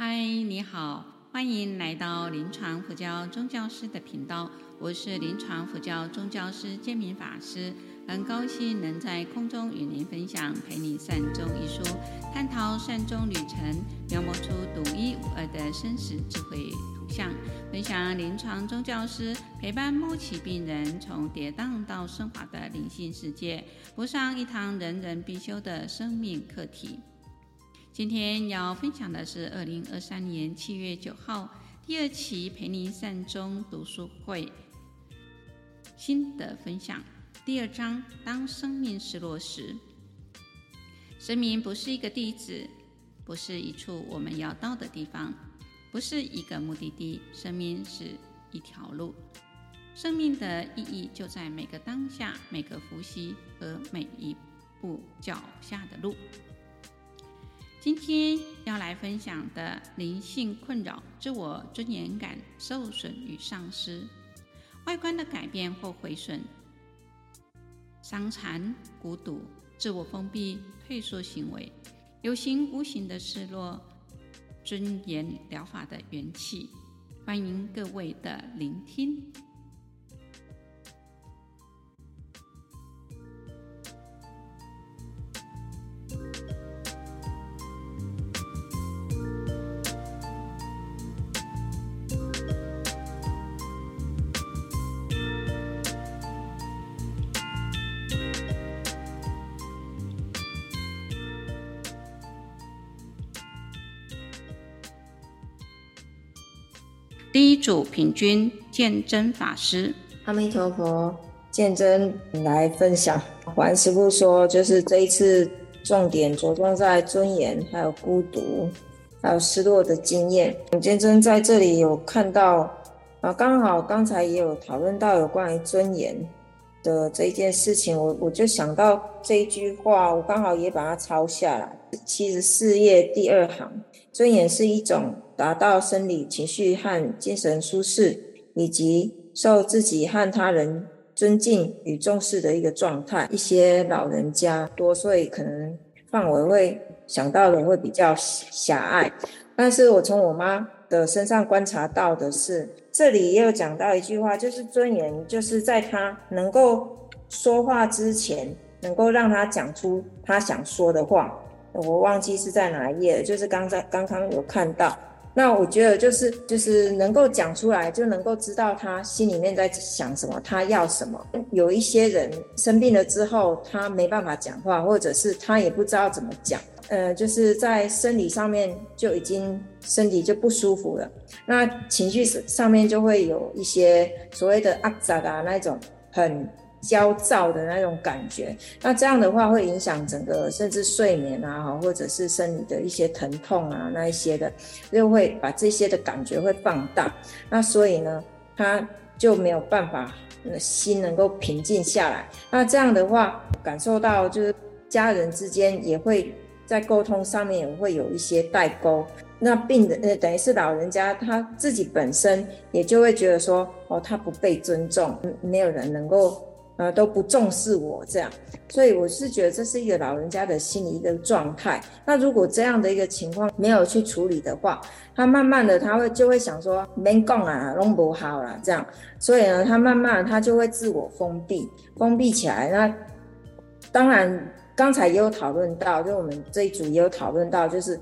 嗨，你好，欢迎来到临床佛教宗教师的频道，我是临床佛教宗教师建明法师，很高兴能在空中与您分享《陪你善终》一书，探讨善终旅程，描摹出独一无二的生死智慧图像，分享临床宗教师陪伴末期病人从跌宕到升华的灵性世界，补上一堂人人必修的生命课题。今天要分享的是二零二三年七月九号第二期陪您善终读书会心得分享。第二章：当生命失落时，生命不是一个地址，不是一处我们要到的地方，不是一个目的地，生命是一条路。生命的意义就在每个当下、每个呼吸和每一步脚下的路。今天要来分享的灵性困扰、自我尊严感受损与丧失、外观的改变或毁损、伤残、孤独、自我封闭、退缩行为、有形无形的失落、尊严疗法的元气，欢迎各位的聆听。第一组平均见真法师，阿弥陀佛，见真来分享。还师傅说，就是这一次重点着重在尊严，还有孤独，还有失落的经验。见真在这里有看到啊，刚好刚才也有讨论到有关于尊严的这一件事情，我我就想到这一句话，我刚好也把它抄下来。七十四页第二行，尊严是一种达到生理、情绪和精神舒适，以及受自己和他人尊敬与重视的一个状态。一些老人家多岁，可能范围会想到的会比较狭隘，但是我从我妈的身上观察到的是，这里也有讲到一句话，就是尊严，就是在他能够说话之前，能够让他讲出他想说的话。我忘记是在哪一页了，就是刚才刚刚有看到。那我觉得就是就是能够讲出来，就能够知道他心里面在想什么，他要什么。有一些人生病了之后，他没办法讲话，或者是他也不知道怎么讲，呃，就是在生理上面就已经身体就不舒服了。那情绪上面就会有一些所谓的阿杂啊那种很。焦躁的那种感觉，那这样的话会影响整个甚至睡眠啊，或者是生理的一些疼痛啊，那一些的，就会把这些的感觉会放大。那所以呢，他就没有办法，心能够平静下来。那这样的话，感受到就是家人之间也会在沟通上面也会有一些代沟。那病人呃，等于是老人家他自己本身也就会觉得说，哦，他不被尊重，没有人能够。呃，都不重视我这样，所以我是觉得这是一个老人家的心理一个状态。那如果这样的一个情况没有去处理的话，他慢慢的他会就会想说，没讲啊，弄不好啦这样。所以呢，他慢慢他就会自我封闭，封闭起来。那当然，刚才也有讨论到，就我们这一组也有讨论到，就是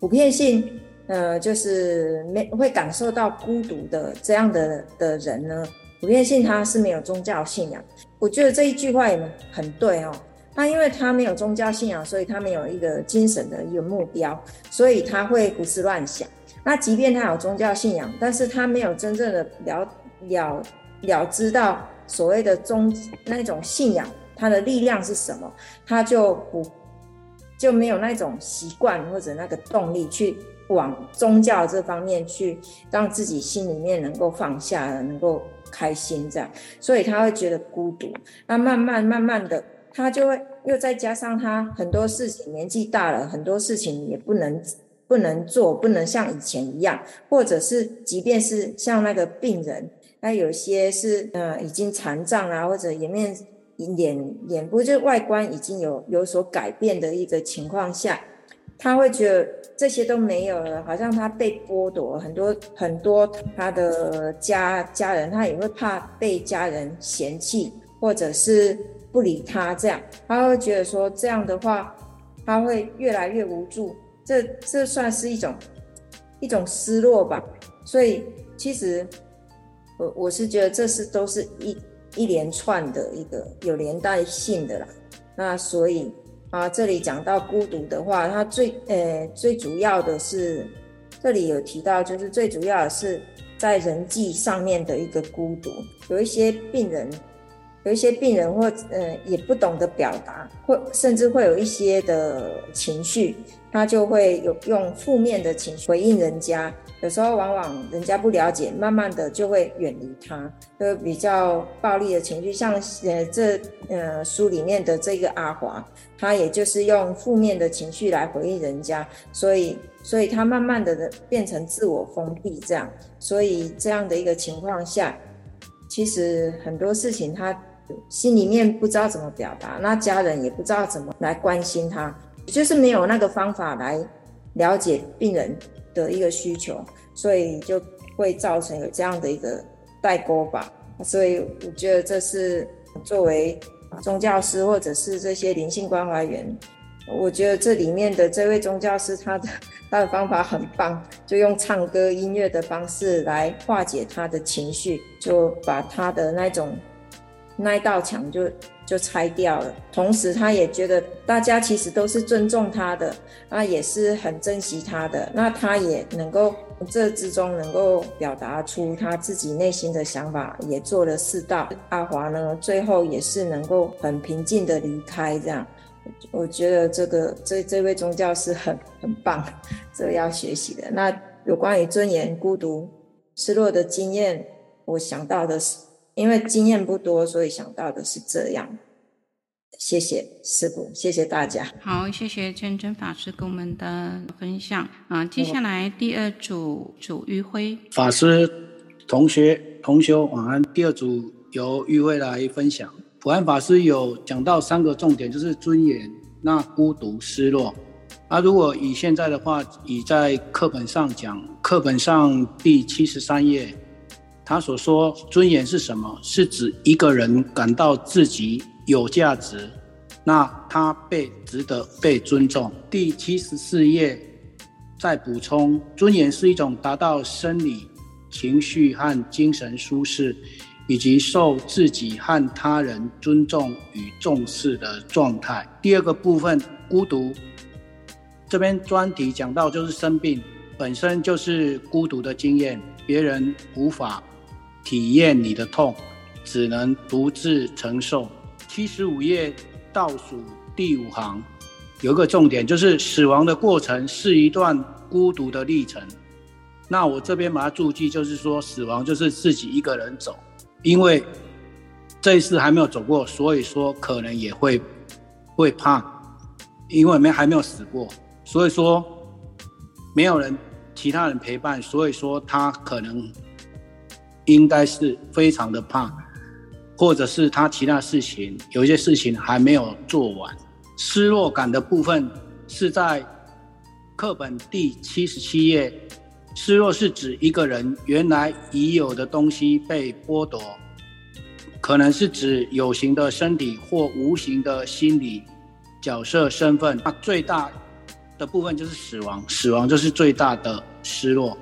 普遍性，呃，就是没会感受到孤独的这样的的人呢。普遍性他是没有宗教信仰，我觉得这一句话也很对哦。他因为他没有宗教信仰，所以他没有一个精神的一个目标，所以他会胡思乱想。那即便他有宗教信仰，但是他没有真正的了了了知到所谓的宗那种信仰，它的力量是什么，他就不就没有那种习惯或者那个动力去往宗教这方面去，让自己心里面能够放下，能够。开心这样，所以他会觉得孤独。那慢慢慢慢的，他就会又再加上他很多事情年纪大了，很多事情也不能不能做，不能像以前一样，或者是即便是像那个病人，那有些是呃已经残障啊，或者颜面脸脸部就外观已经有有所改变的一个情况下，他会觉得这些都没有了，好像他被剥夺很多很多他的家家人，他也会怕被家人嫌弃，或者是不理他这样，他会觉得说这样的话，他会越来越无助，这这算是一种一种失落吧。所以其实我我是觉得这是都是一一连串的一个有连带性的啦。那所以。啊，这里讲到孤独的话，它最呃最主要的是，这里有提到，就是最主要的是在人际上面的一个孤独。有一些病人，有一些病人或呃也不懂得表达，或甚至会有一些的情绪，他就会有用负面的情绪回应人家。有时候往往人家不了解，慢慢的就会远离他，就比较暴力的情绪，像呃这呃书里面的这个阿华，他也就是用负面的情绪来回应人家，所以所以他慢慢的变成自我封闭这样，所以这样的一个情况下，其实很多事情他心里面不知道怎么表达，那家人也不知道怎么来关心他，就是没有那个方法来了解病人。的一个需求，所以就会造成有这样的一个代沟吧。所以我觉得这是作为宗教师或者是这些灵性关怀员，我觉得这里面的这位宗教师他的他的方法很棒，就用唱歌音乐的方式来化解他的情绪，就把他的那种那一道墙就。就拆掉了，同时他也觉得大家其实都是尊重他的，那也是很珍惜他的，那他也能够这之中能够表达出他自己内心的想法，也做了四道。阿华呢，最后也是能够很平静的离开，这样，我觉得这个这这位宗教是很很棒，这个要学习的。那有关于尊严、孤独、失落的经验，我想到的是。因为经验不多，所以想到的是这样。谢谢师傅，谢谢大家。好，谢谢建真法师给我们的分享啊。接下来第二组组玉辉法师同学同修晚安。第二组由玉辉来分享。普安法师有讲到三个重点，就是尊严、那孤独、失落。啊，如果以现在的话，以在课本上讲，课本上第七十三页。他所说尊严是什么？是指一个人感到自己有价值，那他被值得被尊重。第七十四页再补充，尊严是一种达到生理、情绪和精神舒适，以及受自己和他人尊重与重视的状态。第二个部分，孤独，这边专题讲到就是生病本身就是孤独的经验，别人无法。体验你的痛，只能独自承受。七十五页倒数第五行有个重点，就是死亡的过程是一段孤独的历程。那我这边把它注记，就是说死亡就是自己一个人走，因为这一次还没有走过，所以说可能也会会怕，因为没还没有死过，所以说没有人其他人陪伴，所以说他可能。应该是非常的怕，或者是他其他事情，有一些事情还没有做完。失落感的部分是在课本第七十七页。失落是指一个人原来已有的东西被剥夺，可能是指有形的身体或无形的心理角色身份。那最大的部分就是死亡，死亡就是最大的失落。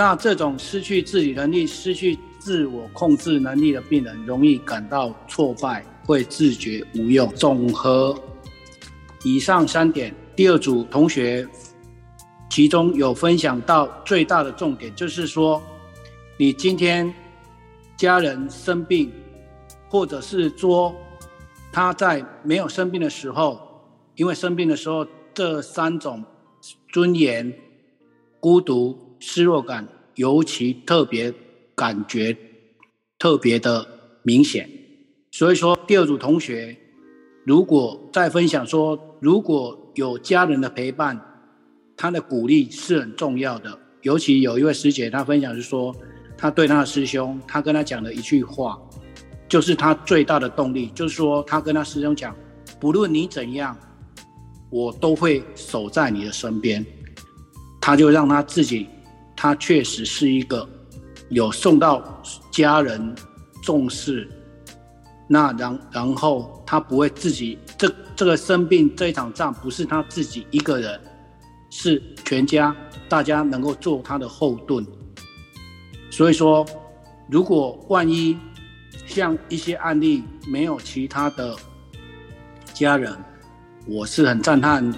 那这种失去自理能力、失去自我控制能力的病人，容易感到挫败，会自觉无用。总和以上三点，第二组同学其中有分享到最大的重点，就是说，你今天家人生病，或者是说他在没有生病的时候，因为生病的时候，这三种尊严、孤独。失落感尤其特别，感觉特别的明显。所以说，第二组同学如果在分享说，如果有家人的陪伴，他的鼓励是很重要的。尤其有一位师姐，她分享是说，她对她的师兄，她跟他讲的一句话，就是他最大的动力，就是说，他跟他师兄讲，不论你怎样，我都会守在你的身边。他就让他自己，他确实是一个有受到家人重视。那然然后他不会自己这这个生病这一场仗不是他自己一个人，是全家大家能够做他的后盾。所以说，如果万一像一些案例没有其他的家人，我是很赞叹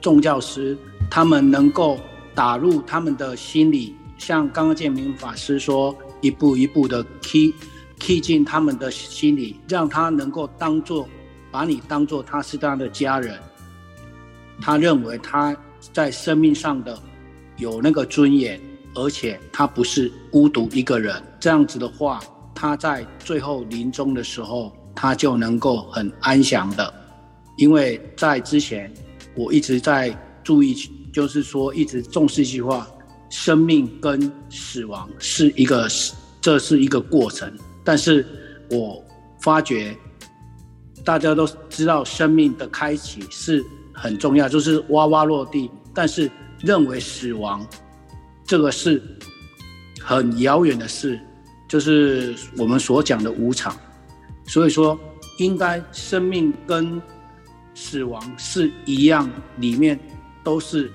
众教师他们能够打入他们的心里，像刚刚建明法师说，一步一步的 key。贴近他们的心里，让他能够当做把你当做他是他的家人。他认为他在生命上的有那个尊严，而且他不是孤独一个人。这样子的话，他在最后临终的时候，他就能够很安详的。因为在之前，我一直在注意，就是说一直重视一句话：生命跟死亡是一个，这是一个过程。但是我发觉，大家都知道生命的开启是很重要，就是哇哇落地。但是认为死亡这个是很遥远的事，就是我们所讲的无常。所以说，应该生命跟死亡是一样，里面都是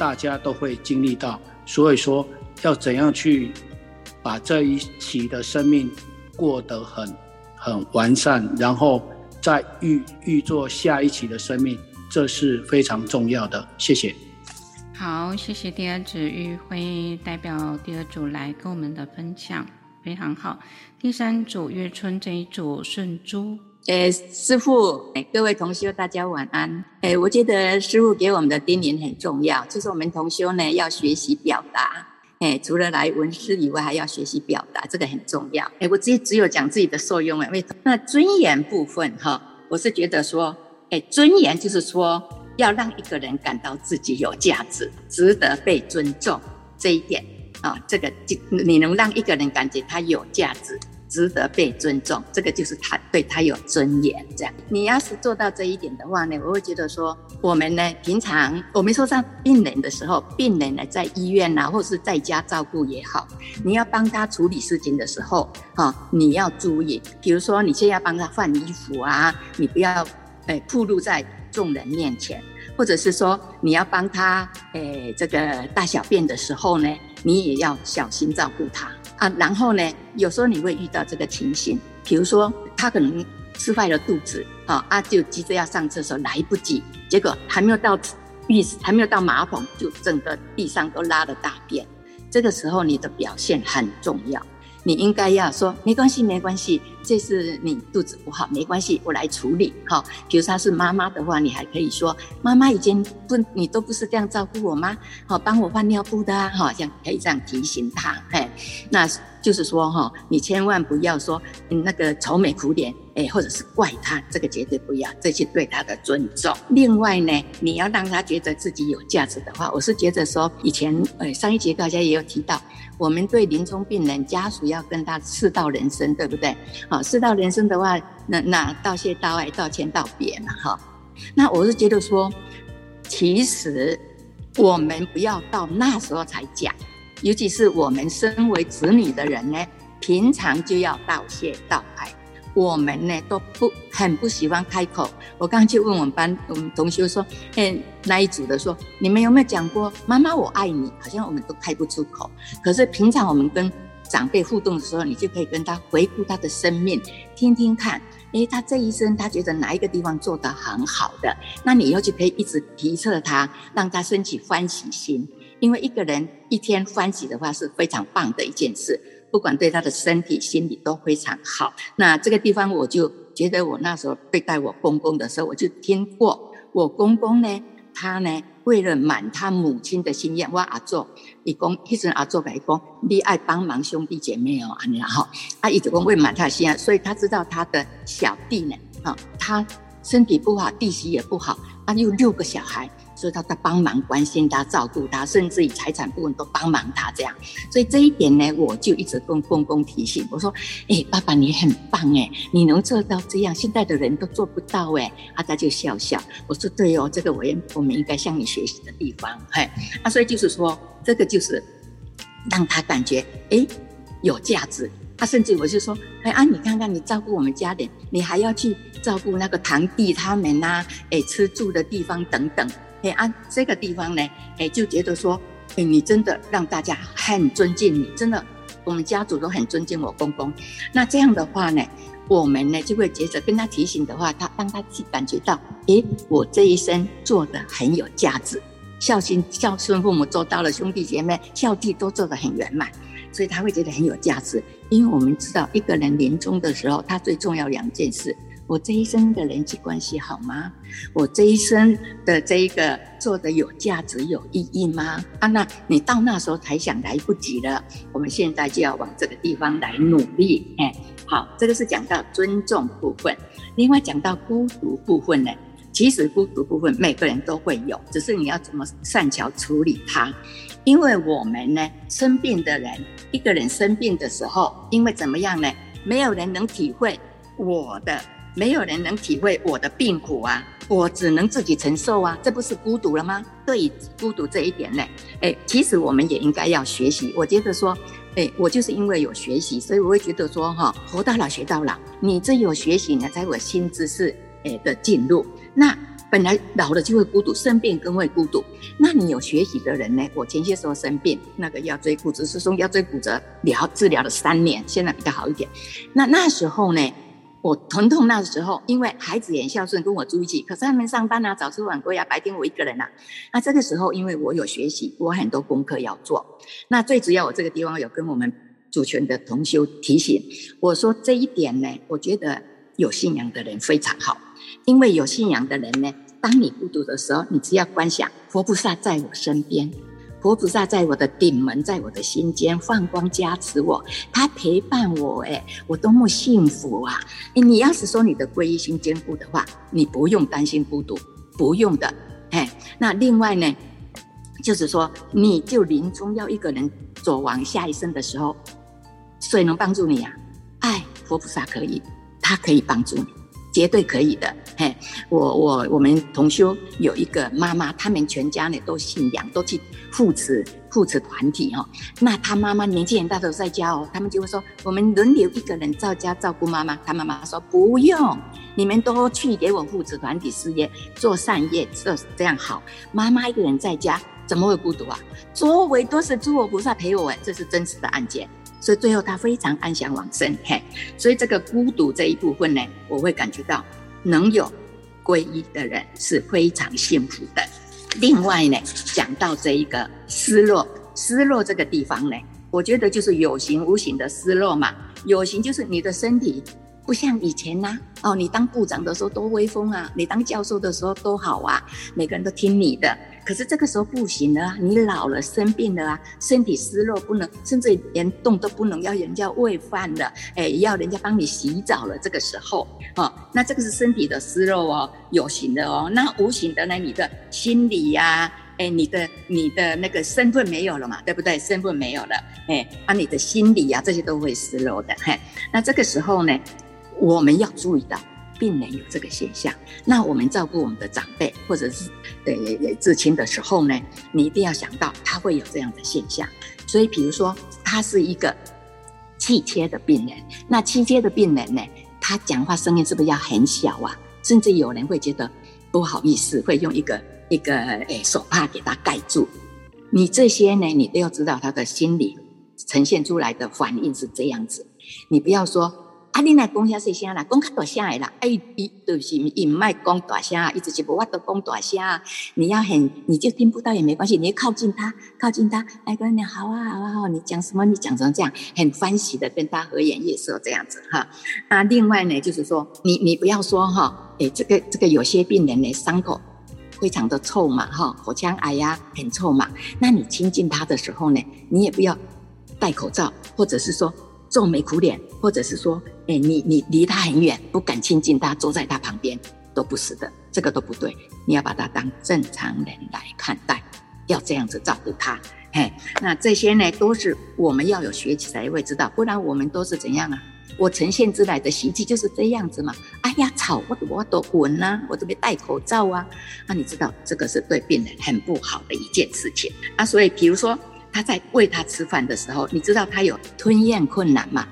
大家都会经历到。所以说，要怎样去把这一期的生命过得很很完善，然后再预预做下一期的生命，这是非常重要的。谢谢。好，谢谢第二组玉辉代表第二组来跟我们的分享，非常好。第三组月春这一组顺珠，诶，师傅，诶，各位同修大家晚安。诶，我觉得师傅给我们的叮咛很重要，就是我们同修呢要学习表达。哎，除了来闻思以外，还要学习表达，这个很重要。哎，我只只有讲自己的受用了。为那尊严部分哈，我是觉得说，哎，尊严就是说要让一个人感到自己有价值，值得被尊重这一点啊，这个就你能让一个人感觉他有价值。值得被尊重，这个就是他对他有尊严。这样，你要是做到这一点的话呢，我会觉得说，我们呢，平常我们说上病人的时候，病人呢在医院呐、啊，或是在家照顾也好，你要帮他处理事情的时候，哈、你要注意，比如说你现在要帮他换衣服啊，你不要诶暴露在众人面前，或者是说你要帮他诶这个大小便的时候呢，你也要小心照顾他。啊，然后呢，有时候你会遇到这个情形，比如说他可能吃坏了肚子，啊，啊就急着要上厕所，来不及，结果还没有到浴室，还没有到马桶，就整个地上都拉了大便，这个时候你的表现很重要。你应该要说没关系，没关系，这是你肚子不好，没关系，我来处理。哈，比如他是妈妈的话，你还可以说妈妈以前不，你都不是这样照顾我吗？好，帮我换尿布的啊，哈，这样可以这样提醒他。嘿，那就是说哈，你千万不要说那个愁眉苦脸，哎，或者是怪他，这个绝对不要，这是对他的尊重。另外呢，你要让他觉得自己有价值的话，我是觉得说以前呃上一节大家也有提到。我们对临终病人家属要跟他四道人生，对不对？好，四道人生的话，那那道谢、道爱、道歉、道别嘛，哈。那我是觉得说，其实我们不要到那时候才讲，尤其是我们身为子女的人呢，平常就要道谢、道爱。我们呢都不很不喜欢开口。我刚刚就问我们班我们同学说，哎，那一组的说，你们有没有讲过“妈妈我爱你”？好像我们都开不出口。可是平常我们跟长辈互动的时候，你就可以跟他回顾他的生命，听听看，哎，他这一生他觉得哪一个地方做得很好的，那你以后就可以一直提测他，让他升起欢喜心。因为一个人一天欢喜的话是非常棒的一件事。不管对他的身体、心理都非常好。那这个地方，我就觉得我那时候对待我公公的时候，我就听过我公公呢，他呢为了满他母亲的心愿，我阿祖，伊讲，一阵阿祖来讲，你爱帮忙兄弟姐妹哦，然后啊，一直讲为满他的心愿，所以他知道他的小弟呢，啊，他身体不好，弟媳也不好，啊，又六个小孩。所以他在帮忙关心他、照顾他，甚至于财产部分都帮忙他这样。所以这一点呢，我就一直跟公公提醒我说：“哎、爸爸你很棒哎，你能做到这样，现在的人都做不到哎。”啊，他就笑笑。我说：“对哦，这个我也我们应该向你学习的地方。”嘿，啊，所以就是说，这个就是让他感觉哎、有价值。他、甚至我就说：“哎啊，你看看你照顾我们家人，你还要去照顾那个堂弟他们呐、啊，哎、吃住的地方等等。”哎，按这个地方呢，哎，就觉得说，哎，你真的让大家很尊敬你，真的，我们家族都很尊敬我公公。那这样的话呢，我们呢就会接着跟他提醒的话，他让他去感觉到，哎，我这一生做的很有价值，孝心孝顺父母做到了，兄弟姐妹孝弟都做得很圆满，所以他会觉得很有价值。因为我们知道，一个人临终的时候，他最重要两件事。我这一生的人际关系好吗？我这一生的这一个做的有价值、有意义吗？啊，那你到那时候才想来不及了。我们现在就要往这个地方来努力。哎，好，这个是讲到尊重部分。另外讲到孤独部分呢，其实孤独部分每个人都会有，只是你要怎么善巧处理它。因为我们呢，生病的人，一个人生病的时候，因为怎么样呢？没有人能体会我的。没有人能体会我的病苦啊，我只能自己承受啊，这不是孤独了吗？对于孤独这一点呢，哎，其实我们也应该要学习。我觉得说，哎，我就是因为有学习，所以我会觉得说，哈，活到老学到老。你这有学习呢，才有新知识，哎的进入。那本来老了就会孤独，生病更会孤独。那你有学习的人呢？我前些时候生病，那个腰椎骨折，是说腰椎骨折疗治疗了三年，现在比较好一点。那那时候呢？我疼痛那时候，因为孩子也孝顺，跟我住一起，可是他们上班啊，早出晚归啊，白天我一个人啊。那这个时候，因为我有学习，我很多功课要做。那最主要，我这个地方有跟我们主权的同修提醒，我说这一点呢，我觉得有信仰的人非常好，因为有信仰的人呢，当你孤独的时候，你只要观想佛菩萨在我身边。佛菩萨在我的顶门，在我的心间放光加持我，他陪伴我，哎，我多么幸福啊！你要是说你的皈依心坚固的话，你不用担心孤独，不用的，哎。那另外呢，就是说，你就临终要一个人走往下一生的时候，谁能帮助你呀？爱佛菩萨可以，他可以帮助你。绝对可以的，嘿，我我我们同修有一个妈妈，他们全家呢都信仰，都去护持护持团体哦。那他妈妈年纪很大都在家哦，他们就会说，我们轮流一个人照家照顾妈妈。他妈妈说不用，你们都去给我护持团体事业，做善业，这这样好。妈妈一个人在家怎么会孤独啊？周围都是诸佛菩萨陪我，这是真实的案件。所以最后他非常安详往生，嘿，所以这个孤独这一部分呢，我会感觉到能有皈依的人是非常幸福的。另外呢，讲到这一个失落，失落这个地方呢，我觉得就是有形无形的失落嘛。有形就是你的身体不像以前呐、哦，你当部长的时候多威风啊，你当教授的时候多好啊，每个人都听你的。可是这个时候不行了啊，你老了生病了啊，身体失落不能，甚至连动都不能，要人家喂饭了，哎，要人家帮你洗澡了。这个时候，哦，那这个是身体的失落哦，有形的哦。那无形的呢？你的心理呀，哎，你的你的那个身份没有了嘛，对不对？身份没有了，哎，啊，你的心理呀，这些都会失落的。嘿，那这个时候呢，我们要注意到。病人有这个现象，那我们照顾我们的长辈或者是呃至亲的时候呢，你一定要想到他会有这样的现象。所以，比如说他是一个气切的病人，那气切的病人呢，他讲话声音是不是要很小啊？甚至有人会觉得不好意思，会用一个一个诶手帕给他盖住。你这些呢，你都要知道他的心理呈现出来的反应是这样子。你不要说。啊，你来讲下细声啦，讲较大声的啦。哎，伊就是伊唔爱讲大声，伊就是无法度讲大声。你要很，你就听不到也没关系，你要靠近他，靠近他，哎，跟你好啊，好啊，好，你讲什么？你讲成这样，很欢喜的跟他和颜悦色这样子哈。啊，另外呢，就是说，你你不要说哈，哎，这个这个有些病人呢，伤口非常的臭嘛，哈，口腔癌呀，很臭嘛。那你亲近他的时候呢，你也不要戴口罩，或者是说。皱眉苦脸，或者是说，哎，你你离他很远，不敢亲近他，坐在他旁边，都不是的，这个都不对。你要把他当正常人来看待，要这样子照顾他。嘿，那这些呢，都是我们要有学习才会知道，不然我们都是怎样啊？我呈现出来的习气就是这样子嘛。哎呀，吵我我都滚呐，我这边戴口罩啊。那、你知道这个是对病人很不好的一件事情啊。所以，比如说他在喂他吃饭的时候，你知道他有吞咽困难嘛？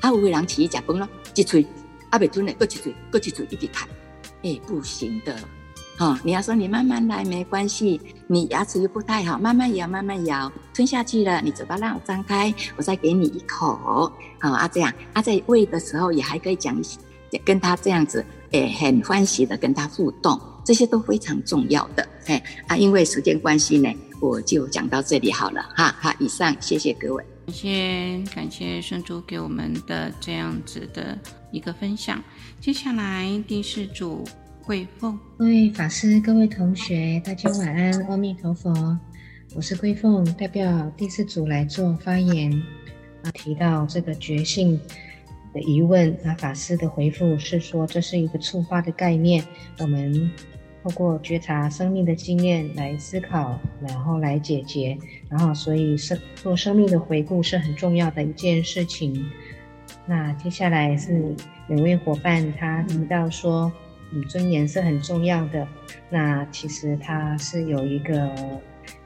他会让起一甲崩了，一嘴阿北吞了，过去吹，过去吹，一直弹，哎，不行的。哦，你要说你慢慢来没关系，你牙齿又不太好，慢慢咬慢慢咬，吞下去了，你嘴巴让我张开，我再给你一口。好、啊，这样啊，在喂的时候也还可以讲，跟他这样子，诶，很欢喜的跟他互动，这些都非常重要的。哎啊，因为时间关系呢，我就讲到这里好了哈。好，以上谢谢各位，感谢感谢圣珠给我们的这样子的一个分享。接下来第四组。桂凤，各位法师、各位同学，大家晚安，阿弥陀佛。我是桂凤，代表第四组来做发言。啊，提到这个觉性的疑问，那法师的回复是说，这是一个触发的概念。我们透过觉察生命的经验来思考，然后来解决，然后所以生做生命的回顾是很重要的一件事情。那接下来是两位伙伴，他提到说。嗯，尊严是很重要的。那其实他是有一个，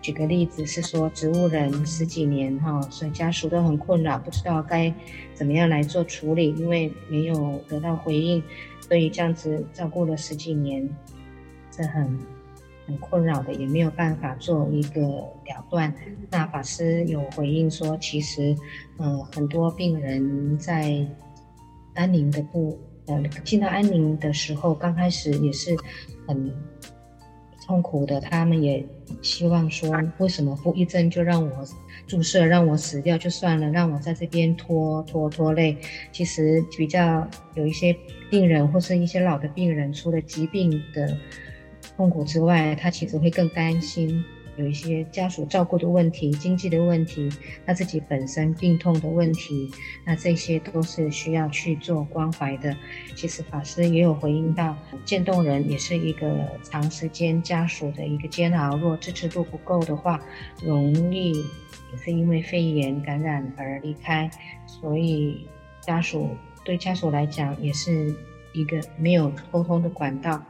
举个例子是说，植物人十几年哈，所以家属都很困扰，不知道该怎么样来做处理，因为没有得到回应，所以这样子照顾了十几年，是很很困扰的，也没有办法做一个了断。那法师有回应说，其实，呃，很多病人在安宁的部。呃，进到安宁的时候，刚开始也是很痛苦的。他们也希望说，为什么不一针就让我注射，让我死掉就算了，让我在这边拖拖拖累。其实比较有一些病人或是一些老的病人，除了疾病的痛苦之外，他其实会更担心。有一些家属照顾的问题、经济的问题，他自己本身病痛的问题，那这些都是需要去做关怀的。其实法师也有回应到，渐冻人也是一个长时间家属的一个煎熬，若支持度不够的话，容易也是因为肺炎感染而离开。所以家属对家属来讲，也是一个没有沟通的管道。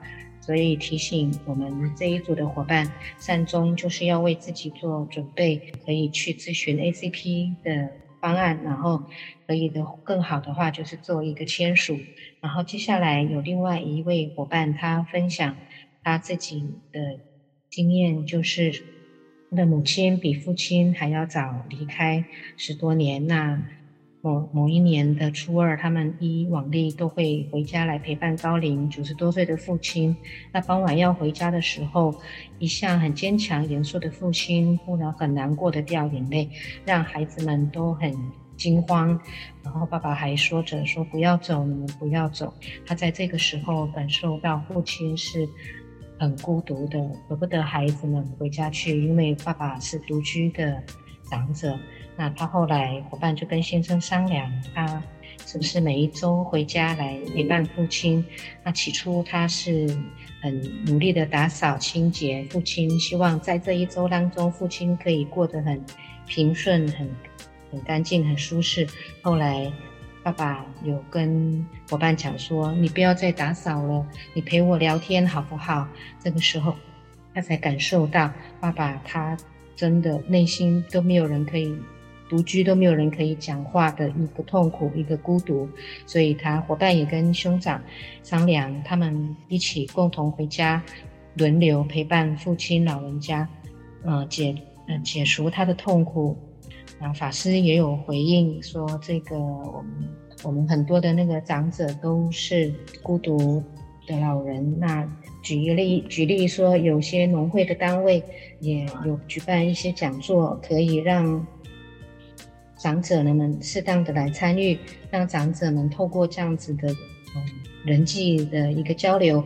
所以提醒我们这一组的伙伴，善终就是要为自己做准备，可以去咨询 ACP 的方案，然后可以的更好的话就是做一个签署。然后接下来有另外一位伙伴，他分享他自己的经验，就是他的母亲比父亲还要早离开十多年。那某某一年的初二，他们依往例都会回家来陪伴高龄九十多岁的父亲。那傍晚要回家的时候，一向很坚强严肃的父亲忽然很难过的掉眼泪，让孩子们都很惊慌。然后爸爸还说着说不要走，你们不要走。他在这个时候感受到父亲是很孤独的，舍不得孩子们回家去，因为爸爸是独居的长者。那他后来伙伴就跟先生商量，他是不是每一周回家来陪伴父亲？那起初他是很努力的打扫清洁，父亲希望在这一周当中，父亲可以过得很平顺、很很干净、很舒适。后来爸爸有跟伙伴讲说：“你不要再打扫了，你陪我聊天好不好？”这个时候他才感受到爸爸他真的内心都没有人可以。独居都没有人可以讲话的一个痛苦，一个孤独，所以他伙伴也跟兄长商量，他们一起共同回家，轮流陪伴父亲老人家，呃解呃解除他的痛苦。然后，法师也有回应说，这个我们我们很多的那个长者都是孤独的老人。那举一例，举例说，有些农会的单位也有举办一些讲座，可以让。长者们适当的来参与，让长者们透过这样子的嗯人际的一个交流，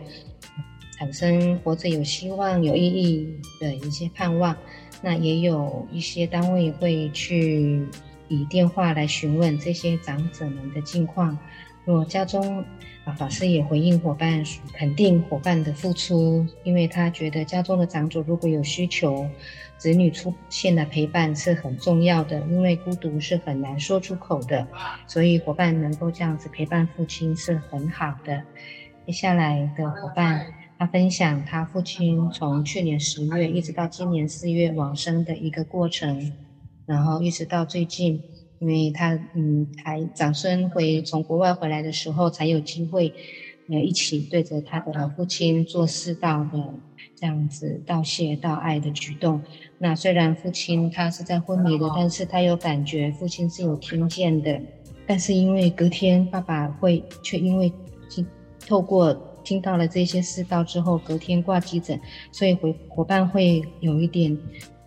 产生活着有希望、有意义的一些盼望。那也有一些单位会去以电话来询问这些长者们的近况，若家中啊，法师也回应伙伴，肯定伙伴的付出，因为他觉得家中的长者如果有需求，子女出现的陪伴是很重要的，因为孤独是很难说出口的，所以伙伴能够这样子陪伴父亲是很好的。接下来的伙伴，他分享他父亲从去年十月一直到今年四月往生的一个过程，然后一直到最近。因为他嗯，还长孙回从国外回来的时候，才有机会，呃，一起对着他的父亲做四道的这样子道谢道爱的举动。那虽然父亲他是在昏迷的，但是他有感觉父亲是有听见的。但是因为隔天爸爸会却因为听透过听到了这些四道之后，隔天挂急诊，所以回伙伴会有一点。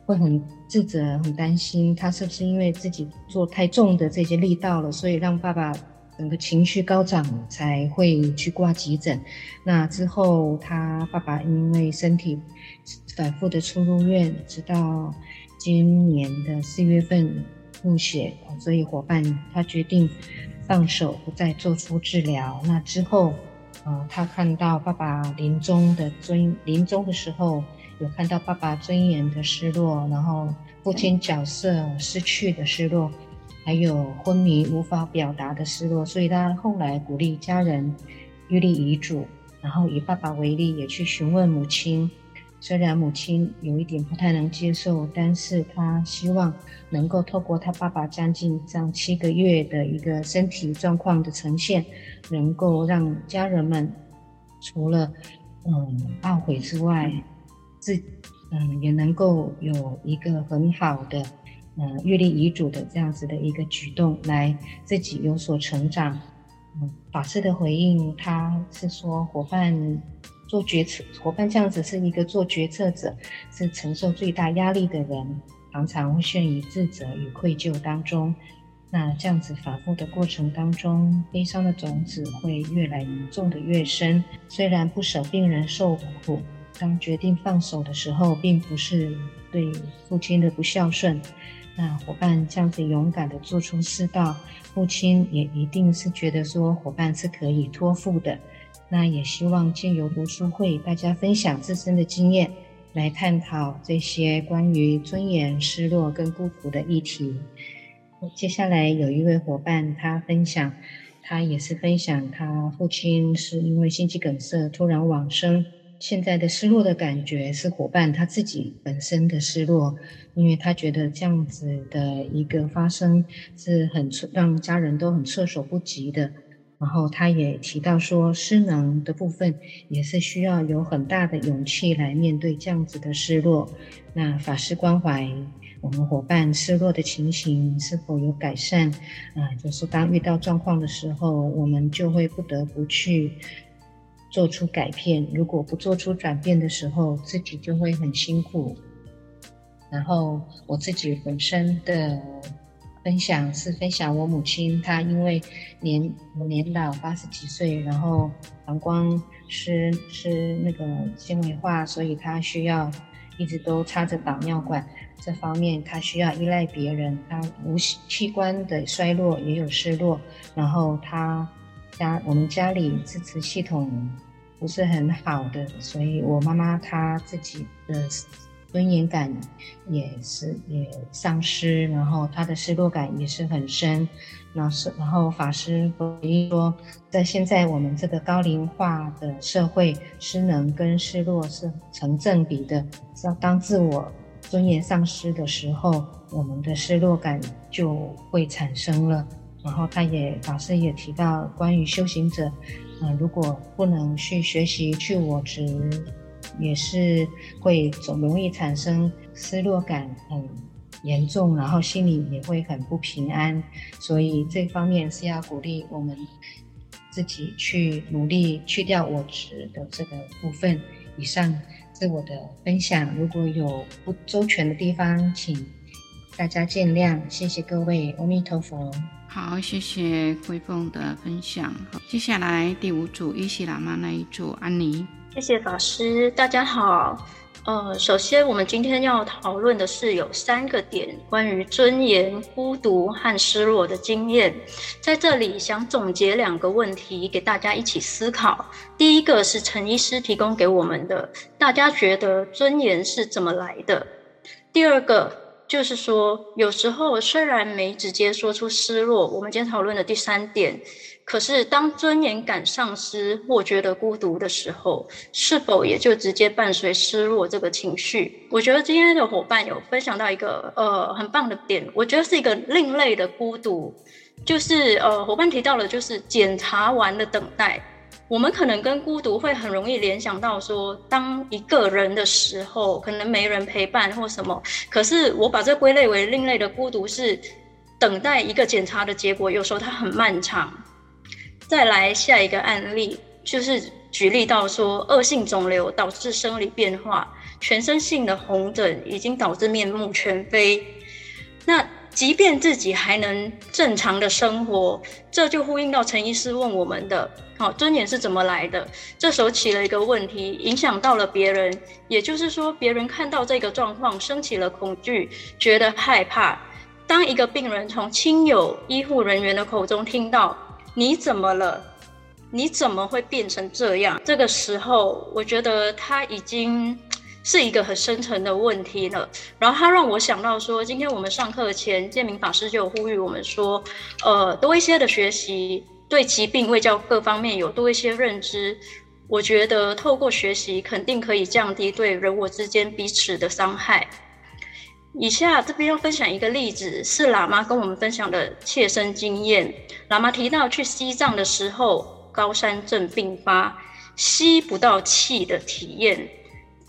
会很自责，很担心他是不是因为自己做太重的这些力道了，所以让爸爸整个情绪高涨，才会去挂急诊。那之后，他爸爸因为身体反复的出入院，直到今年的四月份吐血，所以伙伴他决定放手，不再做出治疗。那之后，呃，他看到爸爸临终的尊临终的时候。有看到爸爸尊严的失落，然后父亲角色失去的失落，还有昏迷无法表达的失落，所以他后来鼓励家人预立遗嘱，然后以爸爸为例，也去询问母亲。虽然母亲有一点不太能接受，但是他希望能够透过他爸爸将近这样七个月的一个身体状况的呈现，能够让家人们除了嗯懊悔之外，自嗯也能够有一个很好的嗯阅历遗嘱的这样子的一个举动，来自己有所成长。嗯，法师的回应，他是说伙伴做决策，伙伴这样子是一个做决策者，是承受最大压力的人，常常会陷于自责与愧疚当中。那这样子反复的过程当中，悲伤的种子会越来越种得越深。虽然不舍病人受苦。当决定放手的时候，并不是对父亲的不孝顺。那伙伴这样子勇敢的做出四道，父亲也一定是觉得说伙伴是可以托付的。那也希望借由读书会，大家分享自身的经验，来探讨这些关于尊严、失落跟孤独的议题。接下来有一位伙伴，他分享，他也是分享他父亲是因为心肌梗塞突然往生。现在的失落的感觉是伙伴他自己本身的失落，因为他觉得这样子的一个发生是很让家人都很措手不及的。然后他也提到说，失能的部分也是需要有很大的勇气来面对这样子的失落。那法师关怀我们伙伴失落的情形是否有改善？啊，就是当遇到状况的时候，我们就会不得不去。做出改变，如果不做出转变的时候，自己就会很辛苦。然后我自己本身的分享是分享我母亲，她因为年年老八十几岁，然后膀胱是是那个纤维化，所以她需要一直都插着导尿管，这方面她需要依赖别人，她无器官的衰落也有失落，然后她。家我们家里支持系统不是很好的，所以我妈妈她自己的尊严感也是也丧失，然后她的失落感也是很深。然后然后法师回忆说，在现在我们这个高龄化的社会，失能跟失落是成正比的。要当自我尊严丧失的时候，我们的失落感就会产生了。然后他也法师也提到，关于修行者，嗯、如果不能去学习去我执，也是会总容易产生失落感很严重，然后心里也会很不平安。所以这方面是要鼓励我们自己去努力去掉我执的这个部分。以上是我的分享，如果有不周全的地方，请大家见谅。谢谢各位，阿弥陀佛。好，谢谢桂凤的分享。好，接下来第五组伊西喇嘛那一组，安妮。谢谢法师，大家好。呃，首先我们今天要讨论的是有三个点，关于尊严、孤独和失落的经验。在这里想总结两个问题给大家一起思考。第一个是陈医师提供给我们的，大家觉得尊严是怎么来的？第二个。就是说，有时候虽然没直接说出失落，我们今天讨论的第三点，可是当尊严感丧失或觉得孤独的时候，是否也就直接伴随失落这个情绪？我觉得今天的伙伴有分享到一个呃很棒的点，我觉得是一个另类的孤独，就是呃伙伴提到了，就是检查完的等待。我们可能跟孤独会很容易联想到说，当一个人的时候，可能没人陪伴或什么。可是我把这归类为另类的孤独，是等待一个检查的结果，有时候它很漫长。再来下一个案例，就是举例到说，恶性肿瘤导致生理变化，全身性的红疹已经导致面目全非。那即便自己还能正常的生活，这就呼应到陈医师问我们的。好，尊严是怎么来的？这时候起了一个问题，影响到了别人，也就是说，别人看到这个状况，升起了恐惧，觉得害怕。当一个病人从亲友、医护人员的口中听到“你怎么了？你怎么会变成这样？”这个时候，我觉得他已经是一个很深层的问题了。然后他让我想到说，今天我们上课前，建明法师就有呼吁我们说，呃，多一些的学习。对疾病、卫教各方面有多一些认知，我觉得透过学习肯定可以降低对人我之间彼此的伤害。以下这边要分享一个例子，是喇嘛跟我们分享的切身经验。喇嘛提到去西藏的时候，高山症病发，吸不到气的体验，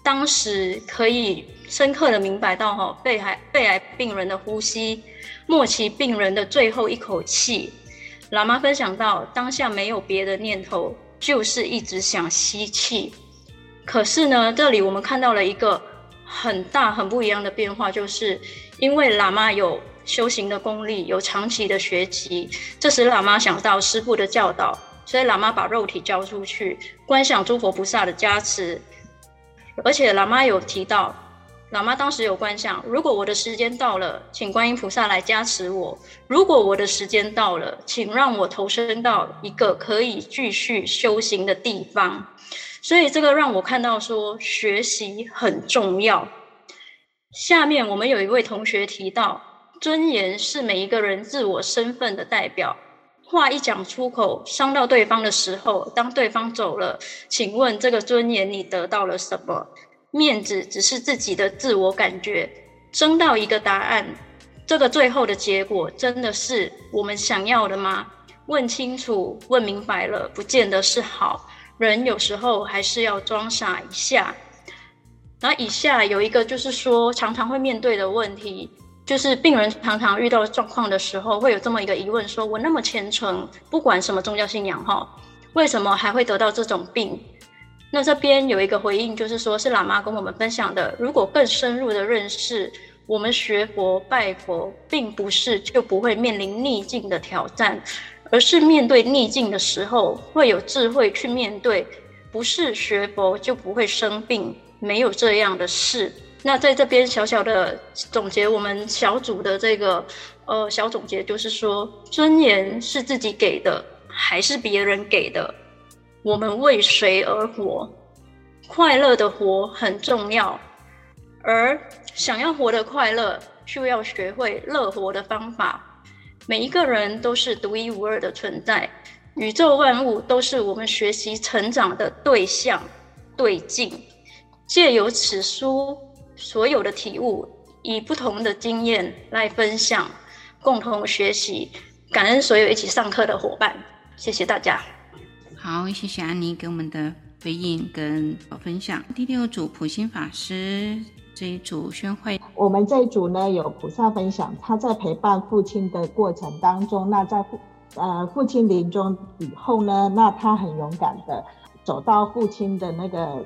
当时可以深刻的明白到哈，肺癌肺癌病人的呼吸，末期病人的最后一口气。喇嘛分享到，当下没有别的念头，就是一直想吸气。可是呢，这里我们看到了一个很大很不一样的变化，就是因为喇嘛有修行的功力，有长期的学习。这时喇嘛想到师父的教导，所以喇嘛把肉体交出去，观想诸佛菩萨的加持。而且喇嘛有提到。喇嘛当时有观想，如果我的时间到了，请观音菩萨来加持我；如果我的时间到了，请让我投身到一个可以继续修行的地方。所以这个让我看到说，学习很重要。下面我们有一位同学提到，尊严是每一个人自我身份的代表。话一讲出口，伤到对方的时候，当对方走了，请问这个尊严你得到了什么？面子只是自己的自我感觉，争到一个答案，这个最后的结果真的是我们想要的吗？问清楚、问明白了，不见得是好。人有时候还是要装傻一下。那以下有一个就是说，常常会面对的问题，就是病人常常遇到状况的时候，会有这么一个疑问：说我那么虔诚，不管什么宗教信仰，哈，为什么还会得到这种病？那这边有一个回应，就是说，是喇嘛跟我们分享的。如果更深入的认识，我们学佛拜佛，并不是就不会面临逆境的挑战，而是面对逆境的时候，会有智慧去面对。不是学佛就不会生病，没有这样的事。那在这边小小的总结，我们小组的这个呃小总结，就是说，尊严是自己给的，还是别人给的？我们为谁而活？快乐的活很重要，而想要活得快乐，就要学会乐活的方法。每一个人都是独一无二的存在，宇宙万物都是我们学习成长的对象、对境。借由此书所有的体悟，以不同的经验来分享，共同学习。感恩所有一起上课的伙伴，谢谢大家。好，谢谢安妮给我们的回应跟分享。第六组普心法师这一组宣慧，我们这一组呢有菩萨分享，他在陪伴父亲的过程当中，那在父呃父亲临终以后呢，那他很勇敢的走到父亲的那个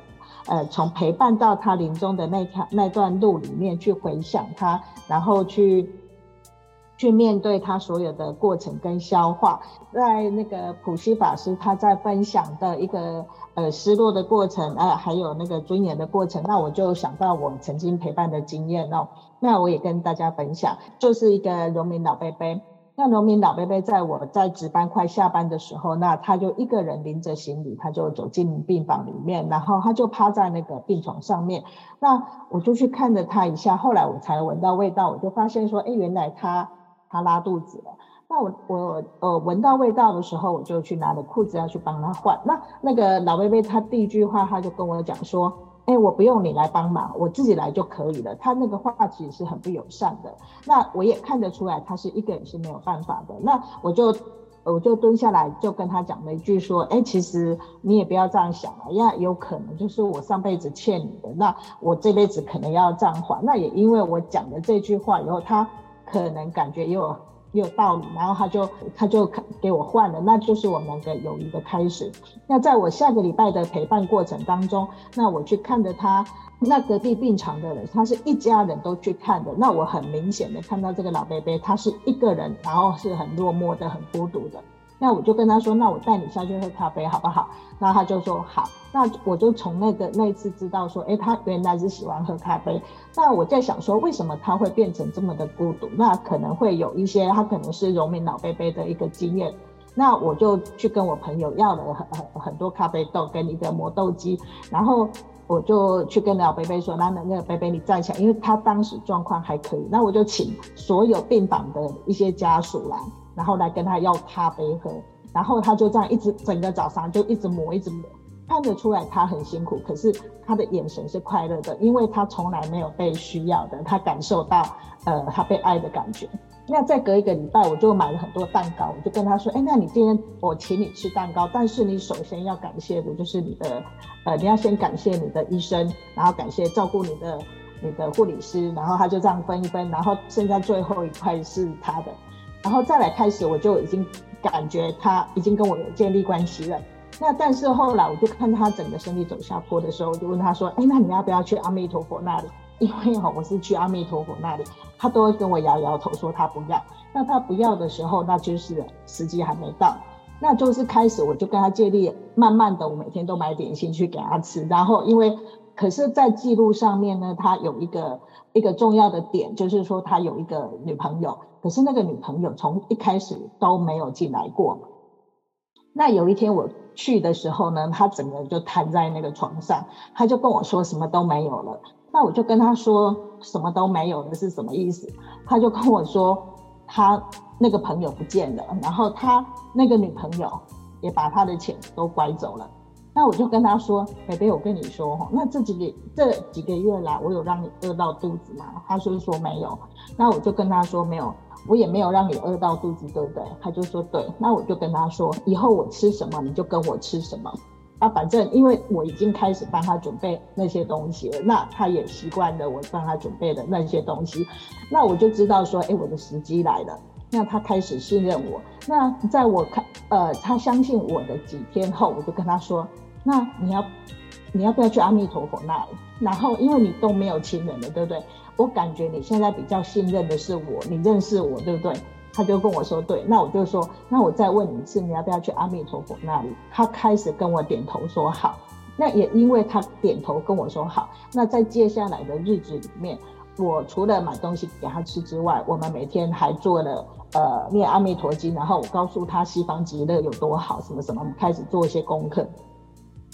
呃从陪伴到他临终的那条那段路里面去回想他，然后去去面对他所有的过程跟消化。在那个普西法师他在分享的一个呃失落的过程，呃还有那个尊严的过程，那我就想到我曾经陪伴的经验哦，那我也跟大家分享，就是一个农民老伯伯。那农民老伯伯在我在值班快下班的时候，那他就一个人拎着行李，他就走进病房里面，然后他就趴在那个病床上面。那我就去看了他一下，后来我才闻到味道，我就发现说，哎，原来他他拉肚子了。那我我呃闻到味道的时候，我就去拿了裤子要去帮他换。那那个老伯伯他第一句话他就跟我讲说。哎，我不用你来帮忙，我自己来就可以了。他那个话其实是很不友善的。那我也看得出来，他是一个人是没有办法的。那我就我就蹲下来，就跟他讲了一句说：哎，其实你也不要这样想了，因为有可能就是我上辈子欠你的，那我这辈子可能要这样还。那也因为我讲了这句话以后，他可能感觉也有。也有道理，然后他就他就给我换了，那就是我们的友谊的开始。那在我下个礼拜的陪伴过程当中，那我去看着他，那隔壁病床的人，他是一家人都去看的。那我很明显的看到这个老伯伯，他是一个人，然后是很落寞的、很孤独的。那我就跟他说，那我带你下去喝咖啡好不好？那他就说好。那我就从那个那次知道说，哎，他原来是喜欢喝咖啡。那我在想说，为什么他会变成这么的孤独？那可能会有一些，他可能是荣民老伯伯的一个经验。那我就去跟我朋友要了很很很多咖啡豆跟一个磨豆机，然后我就去跟老贝贝说，那那个贝贝你站起来，因为他当时状况还可以。那我就请所有病房的一些家属来。然后来跟他要咖啡喝，然后他就这样一直整个早上就一直磨一直磨，看得出来他很辛苦，可是他的眼神是快乐的，因为他从来没有被需要的，他感受到呃他被爱的感觉。那再隔一个礼拜，我就买了很多蛋糕，我就跟他说，哎，那你今天我请你吃蛋糕，但是你首先要感谢的就是你的呃你要先感谢你的医生，然后感谢照顾你的你的护理师，然后他就这样分一分，然后剩下最后一块是他的。然后再来开始，我就已经感觉他已经跟我有建立关系了。那但是后来，我就看他整个身体走下坡的时候，我就问他说：“哎，那你要不要去阿弥陀佛那里？因为哈，我是去阿弥陀佛那里，他都会跟我摇摇头说他不要。那他不要的时候，那就是时机还没到。那就是开始，我就跟他建立，慢慢的，我每天都买点心去给他吃。然后因为，可是，在记录上面呢，他有一个一个重要的点，就是说他有一个女朋友。”可是那个女朋友从一开始都没有进来过。那有一天我去的时候呢，她整个就瘫在那个床上，她就跟我说什么都没有了。那我就跟她说什么都没有了是什么意思？她就跟我说她那个朋友不见了，然后她那个女朋友也把她的钱都拐走了。那我就跟他说：“北北，我跟你说哈，那这几个这几个月来，我有让你饿到肚子吗？”她说说没有。那我就跟他说没有。我也没有让你饿到肚子，对不对？他就说对，那我就跟他说，以后我吃什么你就跟我吃什么。啊，反正因为我已经开始帮他准备那些东西了，那他也习惯了我帮他准备的那些东西，那我就知道说，哎，我的时机来了。那他开始信任我。那在我看，呃，他相信我的几天后，我就跟他说，那你要，你要不要去阿弥陀佛那里？然后因为你都没有亲人了，对不对？我感觉你现在比较信任的是我，你认识我，对不对？他就跟我说对，那我就说，那我再问你一次，你要不要去阿弥陀佛那里？他开始跟我点头说好。那也因为他点头跟我说好，那在接下来的日子里面，我除了买东西给他吃之外，我们每天还做了呃念阿弥陀经，然后我告诉他西方极乐有多好，什么什么，开始做一些功课。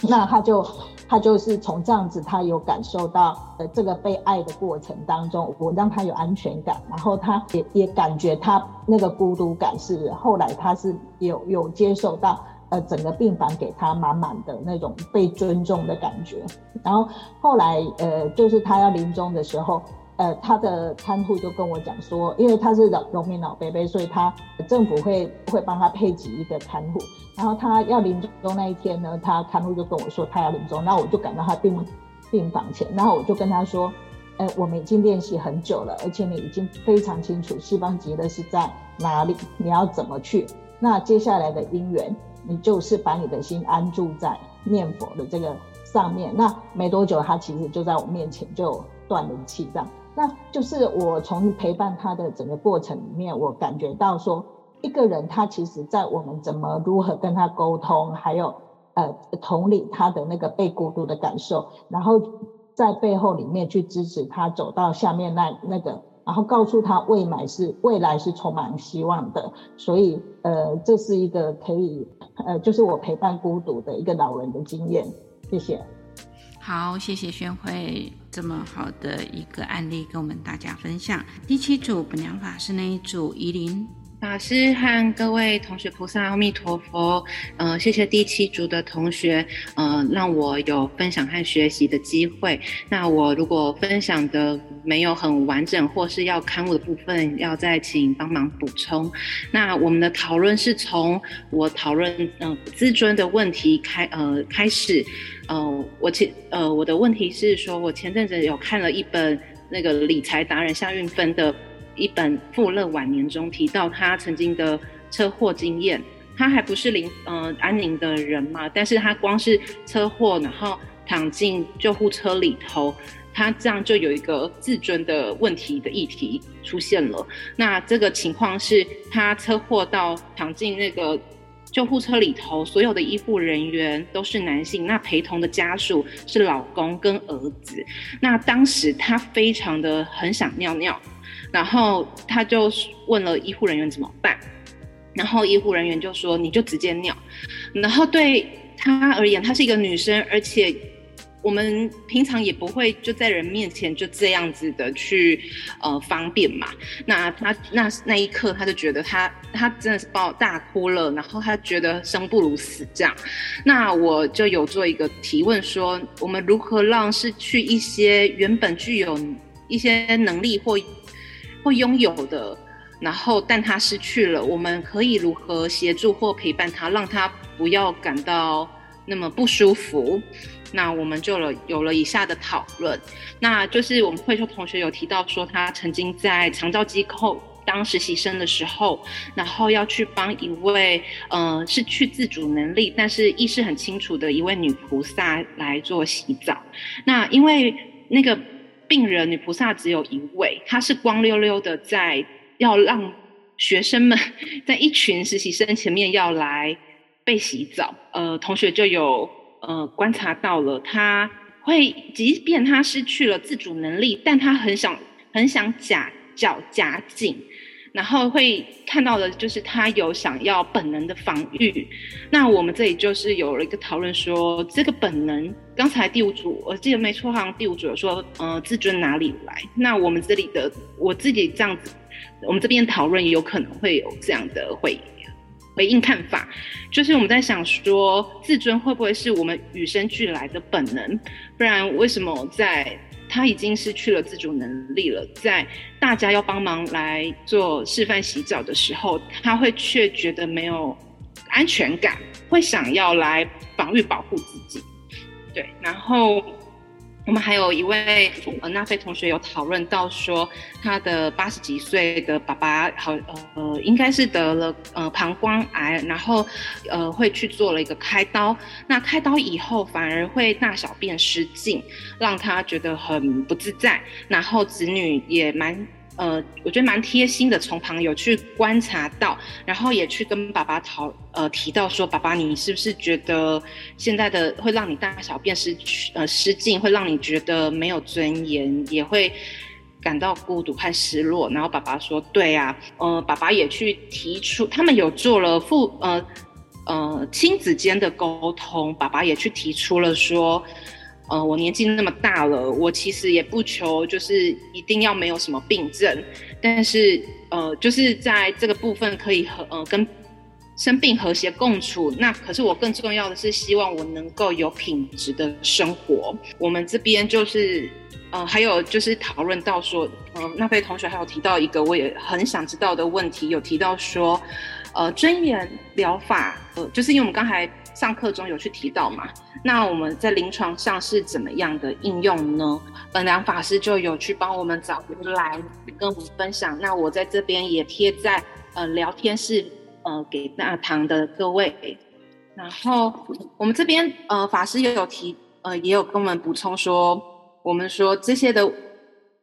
那他就他就是从这样子，他有感受到呃这个被爱的过程当中，我让他有安全感，然后他也也感觉他那个孤独感是后来他是有有接受到呃整个病房给他满满的那种被尊重的感觉，然后后来呃就是他要临终的时候。呃，他的看护就跟我讲说，因为他是老农民老伯伯，所以他政府会会帮他配给一个看护。然后他要临终那一天呢，他看护就跟我说他要临终，那我就赶到他病病房前，然后我就跟他说，呃，我们已经练习很久了，而且你已经非常清楚西方极乐是在哪里，你要怎么去。那接下来的因缘，你就是把你的心安住在念佛的这个上面。那没多久，他其实就在我面前就断了气，这样。那就是我从陪伴他的整个过程里面，我感觉到说，一个人他其实在我们怎么如何跟他沟通，还有呃同理他的那个被孤独的感受，然后在背后里面去支持他走到下面那那个，然后告诉他未来是未来是充满希望的。所以呃，这是一个可以呃，就是我陪伴孤独的一个老人的经验。谢谢。好，谢谢宣慧这么好的一个案例跟我们大家分享。第七组本良法师那一组，怡琳法师和各位同学菩萨阿弥陀佛。呃，谢谢第七组的同学，呃，让我有分享和学习的机会。那我如果分享的没有很完整，或是要勘误的部分，要再请帮忙补充。那我们的讨论是从我讨论嗯、呃、自尊的问题开呃开始。呃，我前呃，我的问题是说，我前阵子有看了一本那个理财达人夏运芬的一本《富乐晚年》中提到他曾经的车祸经验。他还不是临呃安宁的人嘛，但是他光是车祸，然后躺进救护车里头，他这样就有一个自尊的问题的议题出现了。那这个情况是他车祸到躺进那个。救护车里头所有的医护人员都是男性，那陪同的家属是老公跟儿子。那当时他非常的很想尿尿，然后他就问了医护人员怎么办，然后医护人员就说，你就直接尿。然后对他而言，她是一个女生，而且。我们平常也不会就在人面前就这样子的去呃方便嘛。那他那那一刻他就觉得他他真的是爆大哭了，然后他觉得生不如死这样。那我就有做一个提问说，我们如何让失去一些原本具有一些能力或会拥有的，然后但他失去了，我们可以如何协助或陪伴他，让他不要感到那么不舒服？那我们就了有了以下的讨论，那就是我们慧秋同学有提到说，他曾经在长照机构当实习生的时候，然后要去帮一位呃失去自主能力，但是意识很清楚的一位女菩萨来做洗澡。那因为那个病人女菩萨只有一位，她是光溜溜的在要让学生们在一群实习生前面要来被洗澡，呃，同学就有。呃，观察到了，他会，即便他失去了自主能力，但他很想很想夹脚夹紧，然后会看到的就是他有想要本能的防御。那我们这里就是有了一个讨论，说这个本能，刚才第五组我记得没错，好像第五组有说，呃，自尊哪里来？那我们这里的我自己这样子，我们这边讨论也有可能会有这样的回。回应看法，就是我们在想说，自尊会不会是我们与生俱来的本能？不然为什么在他已经失去了自主能力了，在大家要帮忙来做示范洗澡的时候，他会却觉得没有安全感，会想要来防御保护自己？对，然后。我们还有一位呃，娜菲同学有讨论到说，他的八十几岁的爸爸好呃呃，应该是得了呃膀胱癌，然后呃会去做了一个开刀。那开刀以后反而会大小便失禁，让他觉得很不自在。然后子女也蛮。呃，我觉得蛮贴心的，从旁有去观察到，然后也去跟爸爸讨呃提到说，爸爸你是不是觉得现在的会让你大小便失呃失禁，会让你觉得没有尊严，也会感到孤独和失落。然后爸爸说，对啊，呃，爸爸也去提出，他们有做了父呃呃亲子间的沟通，爸爸也去提出了说。呃，我年纪那么大了，我其实也不求就是一定要没有什么病症，但是呃，就是在这个部分可以和呃跟生病和谐共处。那可是我更重要的是希望我能够有品质的生活。我们这边就是呃，还有就是讨论到说，呃，那位同学还有提到一个我也很想知道的问题，有提到说，呃，尊严疗法，呃，就是因为我们刚才上课中有去提到嘛。那我们在临床上是怎么样的应用呢？本良法师就有去帮我们找回来跟我们分享。那我在这边也贴在呃聊天室呃给大堂的各位。然后我们这边呃法师也有提呃也有跟我们补充说，我们说这些的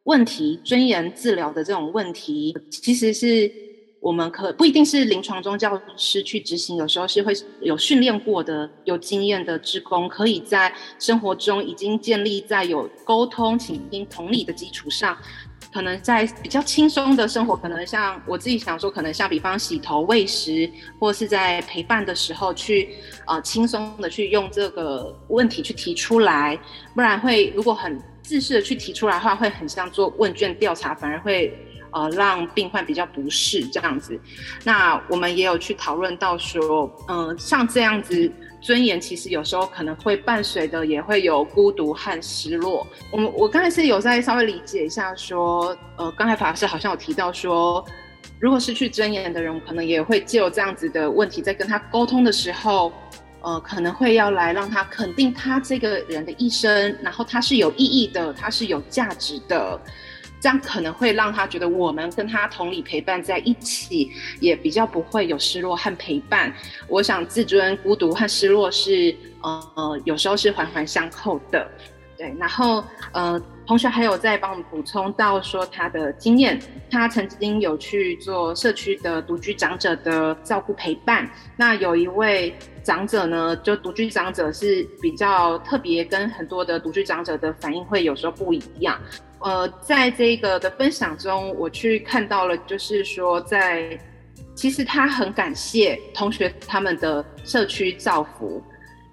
问题，尊严治疗的这种问题，其实是我们可不一定是临床中教师去执行，有时候是会有训练过的、有经验的职工，可以在生活中已经建立在有沟通、倾听、同理的基础上。可能在比较轻松的生活，可能像我自己想说，可能像比方洗头、喂食，或是在陪伴的时候去，呃，轻松的去用这个问题去提出来，不然会如果很自私的去提出来的话，会很像做问卷调查，反而会呃让病患比较不适这样子。那我们也有去讨论到说，嗯、像这样子。尊严其实有时候可能会伴随的也会有孤独和失落。我们我刚才是有在稍微理解一下，说，呃，刚才法师好像有提到说，如果失去尊严的人，可能也会借由这样子的问题，在跟他沟通的时候，呃，可能会要来让他肯定他这个人的一生，然后他是有意义的，他是有价值的。这样可能会让他觉得我们跟他同理陪伴在一起，也比较不会有失落和陪伴。我想自尊、孤独和失落是呃有时候是环环相扣的，对。然后呃同学还有在帮我们补充到说他的经验，他曾经有去做社区的独居长者的照顾陪伴。那有一位长者呢，就独居长者是比较特别，跟很多的独居长者的反应会有时候不一样。呃，在这个的分享中，我去看到了，就是说在，其实他很感谢同学他们的社区造福，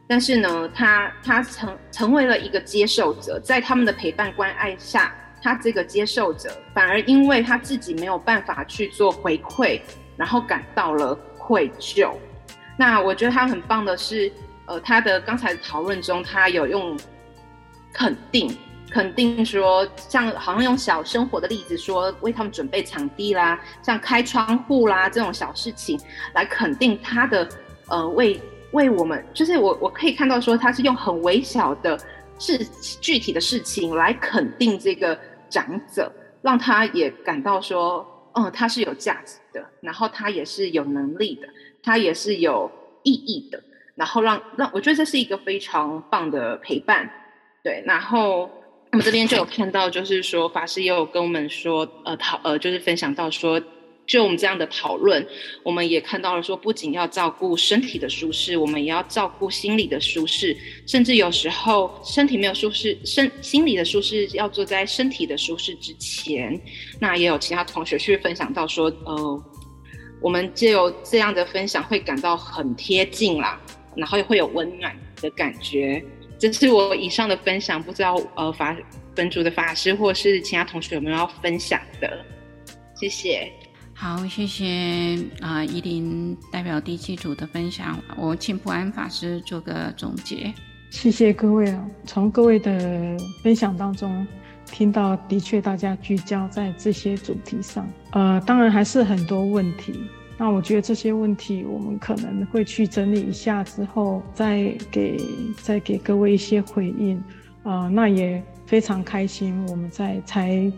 但是呢，他他成成为了一个接受者，在他们的陪伴关爱下，他这个接受者反而因为他自己没有办法去做回馈，然后感到了愧疚。那我觉得他很棒的是，呃，他的刚才讨论中，他有用肯定。肯定说，像好像用小生活的例子说，为他们准备场地啦，像开窗户啦这种小事情，来肯定他的呃为为我们，就是我我可以看到说，他是用很微小的事具体的事情来肯定这个长者，让他也感到说，嗯，他是有价值的，然后他也是有能力的，他也是有意义的，然后让让我觉得这是一个非常棒的陪伴，对，然后。我们这边就有看到，就是说法师也有跟我们说，呃，讨呃，就是分享到说，就我们这样的讨论，我们也看到了说，不仅要照顾身体的舒适，我们也要照顾心理的舒适，甚至有时候身体没有舒适，身心理的舒适要做在身体的舒适之前。那也有其他同学去分享到说，呃，我们就有这样的分享会感到很贴近啦，然后也会有温暖的感觉。这是我以上的分享，不知道呃法本组的法师或是其他同学有没有要分享的？谢谢。好，谢谢啊，宜林代表第七组的分享，我请普安法师做个总结。谢谢各位啊，从各位的分享当中听到，的确大家聚焦在这些主题上，呃，当然还是很多问题。那我觉得这些问题，我们可能会去整理一下之后，再给再给各位一些回应。啊、呃，那也非常开心，我们在才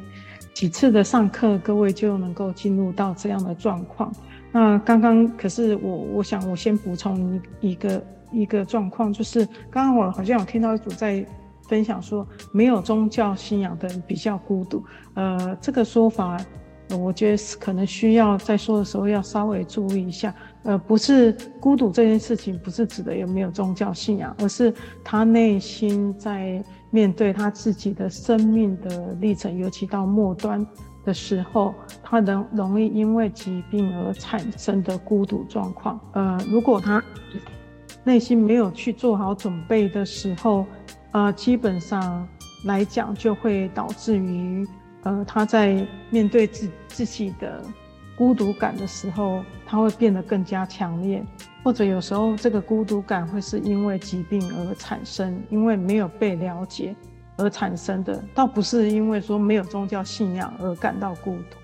几次的上课，各位就能够进入到这样的状况。那刚刚可是我，我想我先补充一一个一个状况，就是刚刚我好像有听到一组在分享说，没有宗教信仰的人比较孤独。呃，这个说法。我觉得可能需要在说的时候要稍微注意一下，呃，不是孤独这件事情，不是指的有没有宗教信仰，而是他内心在面对他自己的生命的历程，尤其到末端的时候，他能容易因为疾病而产生的孤独状况。呃，如果他内心没有去做好准备的时候，呃，基本上来讲就会导致于。呃，他在面对自自己的孤独感的时候，他会变得更加强烈，或者有时候这个孤独感会是因为疾病而产生，因为没有被了解而产生的，倒不是因为说没有宗教信仰而感到孤独。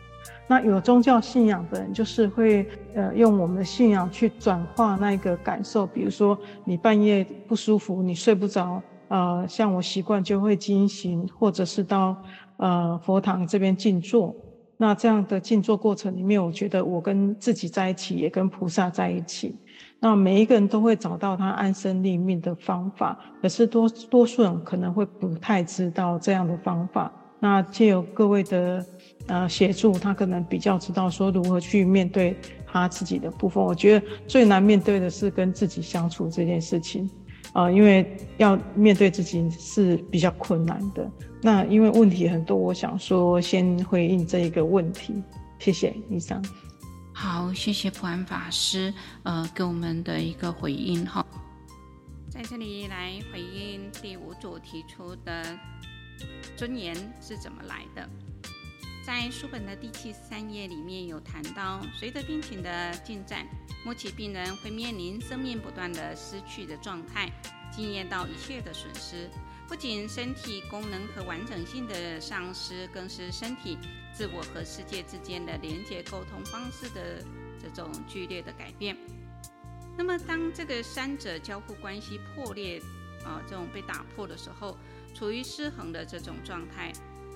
那有宗教信仰的人，就是会呃用我们的信仰去转化那个感受，比如说你半夜不舒服，你睡不着，呃，像我习惯就会惊醒，或者是到。呃，佛堂这边静坐，那这样的静坐过程里面，我觉得我跟自己在一起，也跟菩萨在一起。那每一个人都会找到他安身立命的方法，可是多多数人可能会不太知道这样的方法。那借由各位的呃协助，他可能比较知道说如何去面对他自己的部分。我觉得最难面对的是跟自己相处这件事情，呃，因为要面对自己是比较困难的。那因为问题很多，我想说先回应这一个问题。谢谢，医生。好，谢谢普安法师，呃，给我们的一个回应哈。在这里来回应第五组提出的尊严是怎么来的。在书本的第七十三页里面有谈到，随着病情的进展，末期病人会面临生命不断的失去的状态，经验到一切的损失。不仅身体功能和完整性的丧失，更是身体、自我和世界之间的连接、沟通方式的这种剧烈的改变。那么，当这个三者交互关系破裂，啊，这种被打破的时候，处于失衡的这种状态，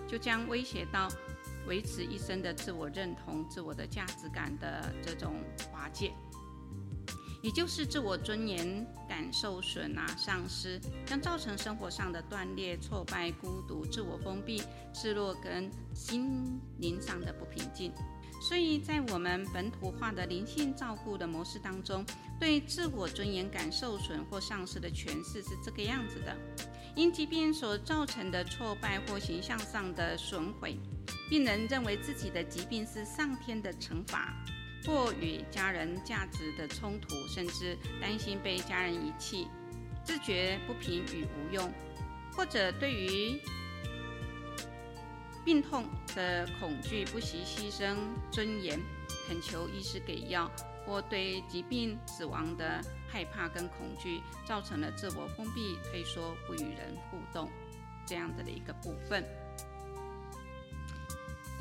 就将威胁到维持一生的自我认同、自我的价值感的这种瓦解。也就是自我尊严感受损啊，丧失，将造成生活上的断裂、挫败、孤独、自我封闭、失落跟心灵上的不平静。所以在我们本土化的灵性照顾的模式当中，对自我尊严感受损或丧失的诠释是这个样子的：因疾病所造成的挫败或形象上的损毁，病人认为自己的疾病是上天的惩罚。或与家人价值的冲突，甚至担心被家人遗弃，自觉不平与无用，或者对于病痛的恐惧，不惜牺牲尊严，恳求医师给药，或对疾病死亡的害怕跟恐惧，造成了自我封闭、退缩、不与人互动这样的一个部分。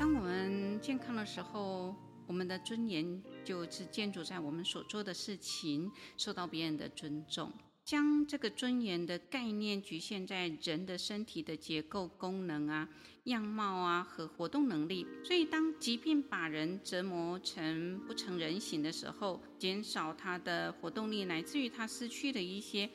当我们健康的时候，我们的尊严就是建筑在我们所做的事情受到别人的尊重。将这个尊严的概念局限在人的身体的结构、功能啊、样貌啊和活动能力。所以，当疾病把人折磨成不成人形的时候，减少他的活动力，乃至于他失去了一些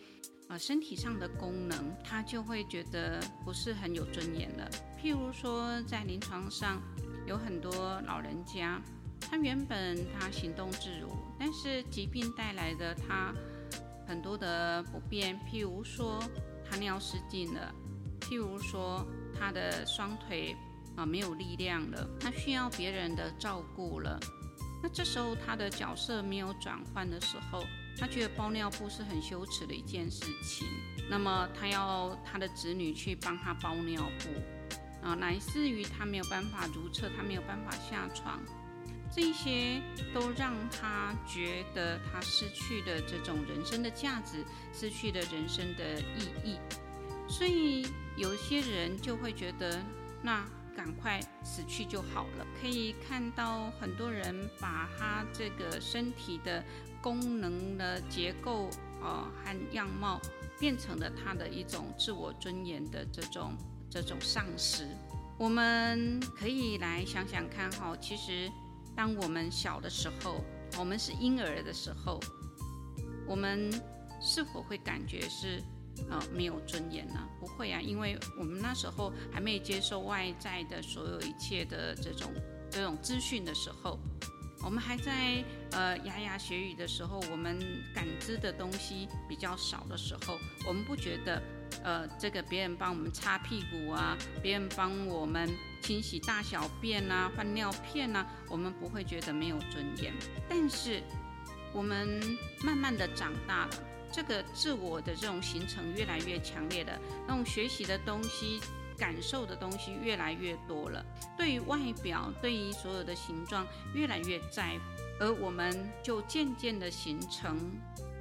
呃身体上的功能，他就会觉得不是很有尊严了。譬如说，在临床上有很多老人家。他原本他行动自如，但是疾病带来的他很多的不便，譬如说他尿失禁了，譬如说他的双腿啊没有力量了，他需要别人的照顾了。那这时候他的角色没有转换的时候，他觉得包尿布是很羞耻的一件事情。那么他要他的子女去帮他包尿布啊，乃至于他没有办法如厕，他没有办法下床。这些都让他觉得他失去了这种人生的价值，失去了人生的意义。所以有些人就会觉得，那赶快死去就好了。可以看到很多人把他这个身体的功能的结构啊和样貌，变成了他的一种自我尊严的这种这种丧失。我们可以来想想看哈，其实。当我们小的时候，我们是婴儿的时候，我们是否会感觉是呃没有尊严呢？不会啊，因为我们那时候还没有接受外在的所有一切的这种这种资讯的时候，我们还在呃牙牙学语的时候，我们感知的东西比较少的时候，我们不觉得。呃，这个别人帮我们擦屁股啊，别人帮我们清洗大小便啊，换尿片啊，我们不会觉得没有尊严。但是我们慢慢的长大了，这个自我的这种形成越来越强烈的，那种学习的东西、感受的东西越来越多了，对于外表、对于所有的形状越来越在乎，而我们就渐渐的形成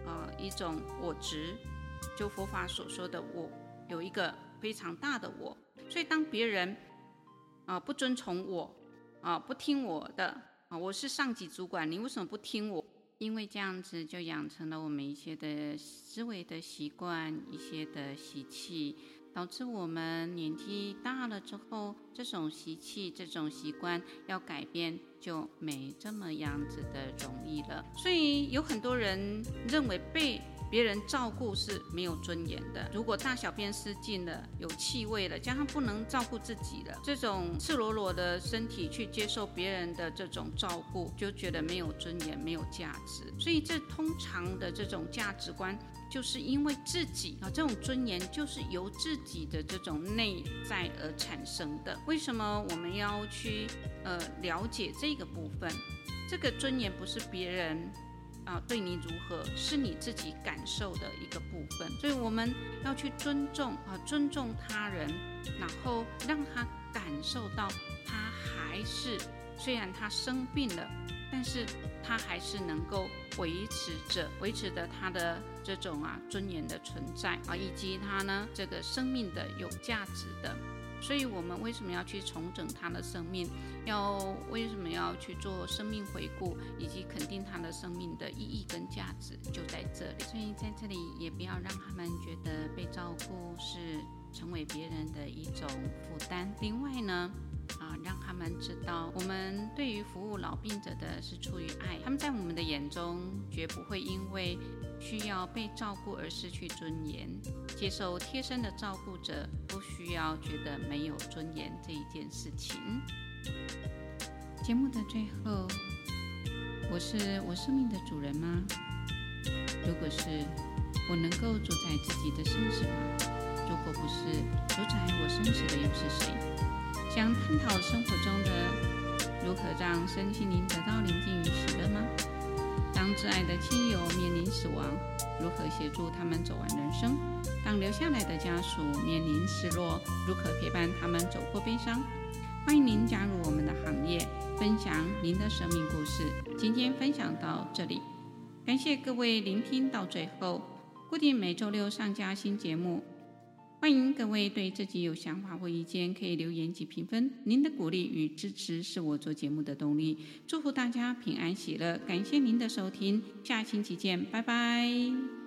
呃一种我执。就佛法所说的我，有一个非常大的我，所以当别人啊不遵从我啊不听我的啊，我是上级主管，你为什么不听我？因为这样子就养成了我们一些的思维的习惯，一些的习气，导致我们年纪大了之后，这种习气、这种习惯要改变就没这么样子的容易了。所以有很多人认为被别人照顾是没有尊严的。如果大小便失禁了，有气味了，加上不能照顾自己了，这种赤裸裸的身体去接受别人的这种照顾，就觉得没有尊严、没有价值。所以这通常的这种价值观，就是因为自己啊，这种尊严就是由自己的这种内在而产生的。为什么我们要去呃了解这个部分？这个尊严不是别人。啊，对你如何是你自己感受的一个部分，所以我们要去尊重啊，尊重他人，然后让他感受到他还是虽然他生病了，但是他还是能够维持着维持着他的这种啊尊严的存在啊，以及他呢这个生命的有价值的。所以，我们为什么要去重整他的生命？要为什么要去做生命回顾，以及肯定他的生命的意义跟价值，就在这里。所以，在这里也不要让他们觉得被照顾是成为别人的一种负担。另外呢，啊，让他们知道，我们对于服务老病者的是出于爱，他们在我们的眼中绝不会因为需要被照顾而失去尊严。接受贴身的照顾者不需要觉得没有尊严这一件事情。节目的最后，我是我生命的主人吗？如果是，我能够主宰自己的生死吗？如果不是，主宰我生死的又是谁？将探讨生活中的如何让身心灵得到宁静与喜乐吗？当挚爱的亲友面临死亡，如何协助他们走完人生？当留下来的家属面临失落，如何陪伴他们走过悲伤？欢迎您加入我们的行列，分享您的生命故事。今天分享到这里，感谢各位聆听到最后。固定每周六上架新节目。欢迎各位对自己有想法或意见，可以留言及评分。您的鼓励与支持是我做节目的动力。祝福大家平安喜乐，感谢您的收听，下星期见，拜拜。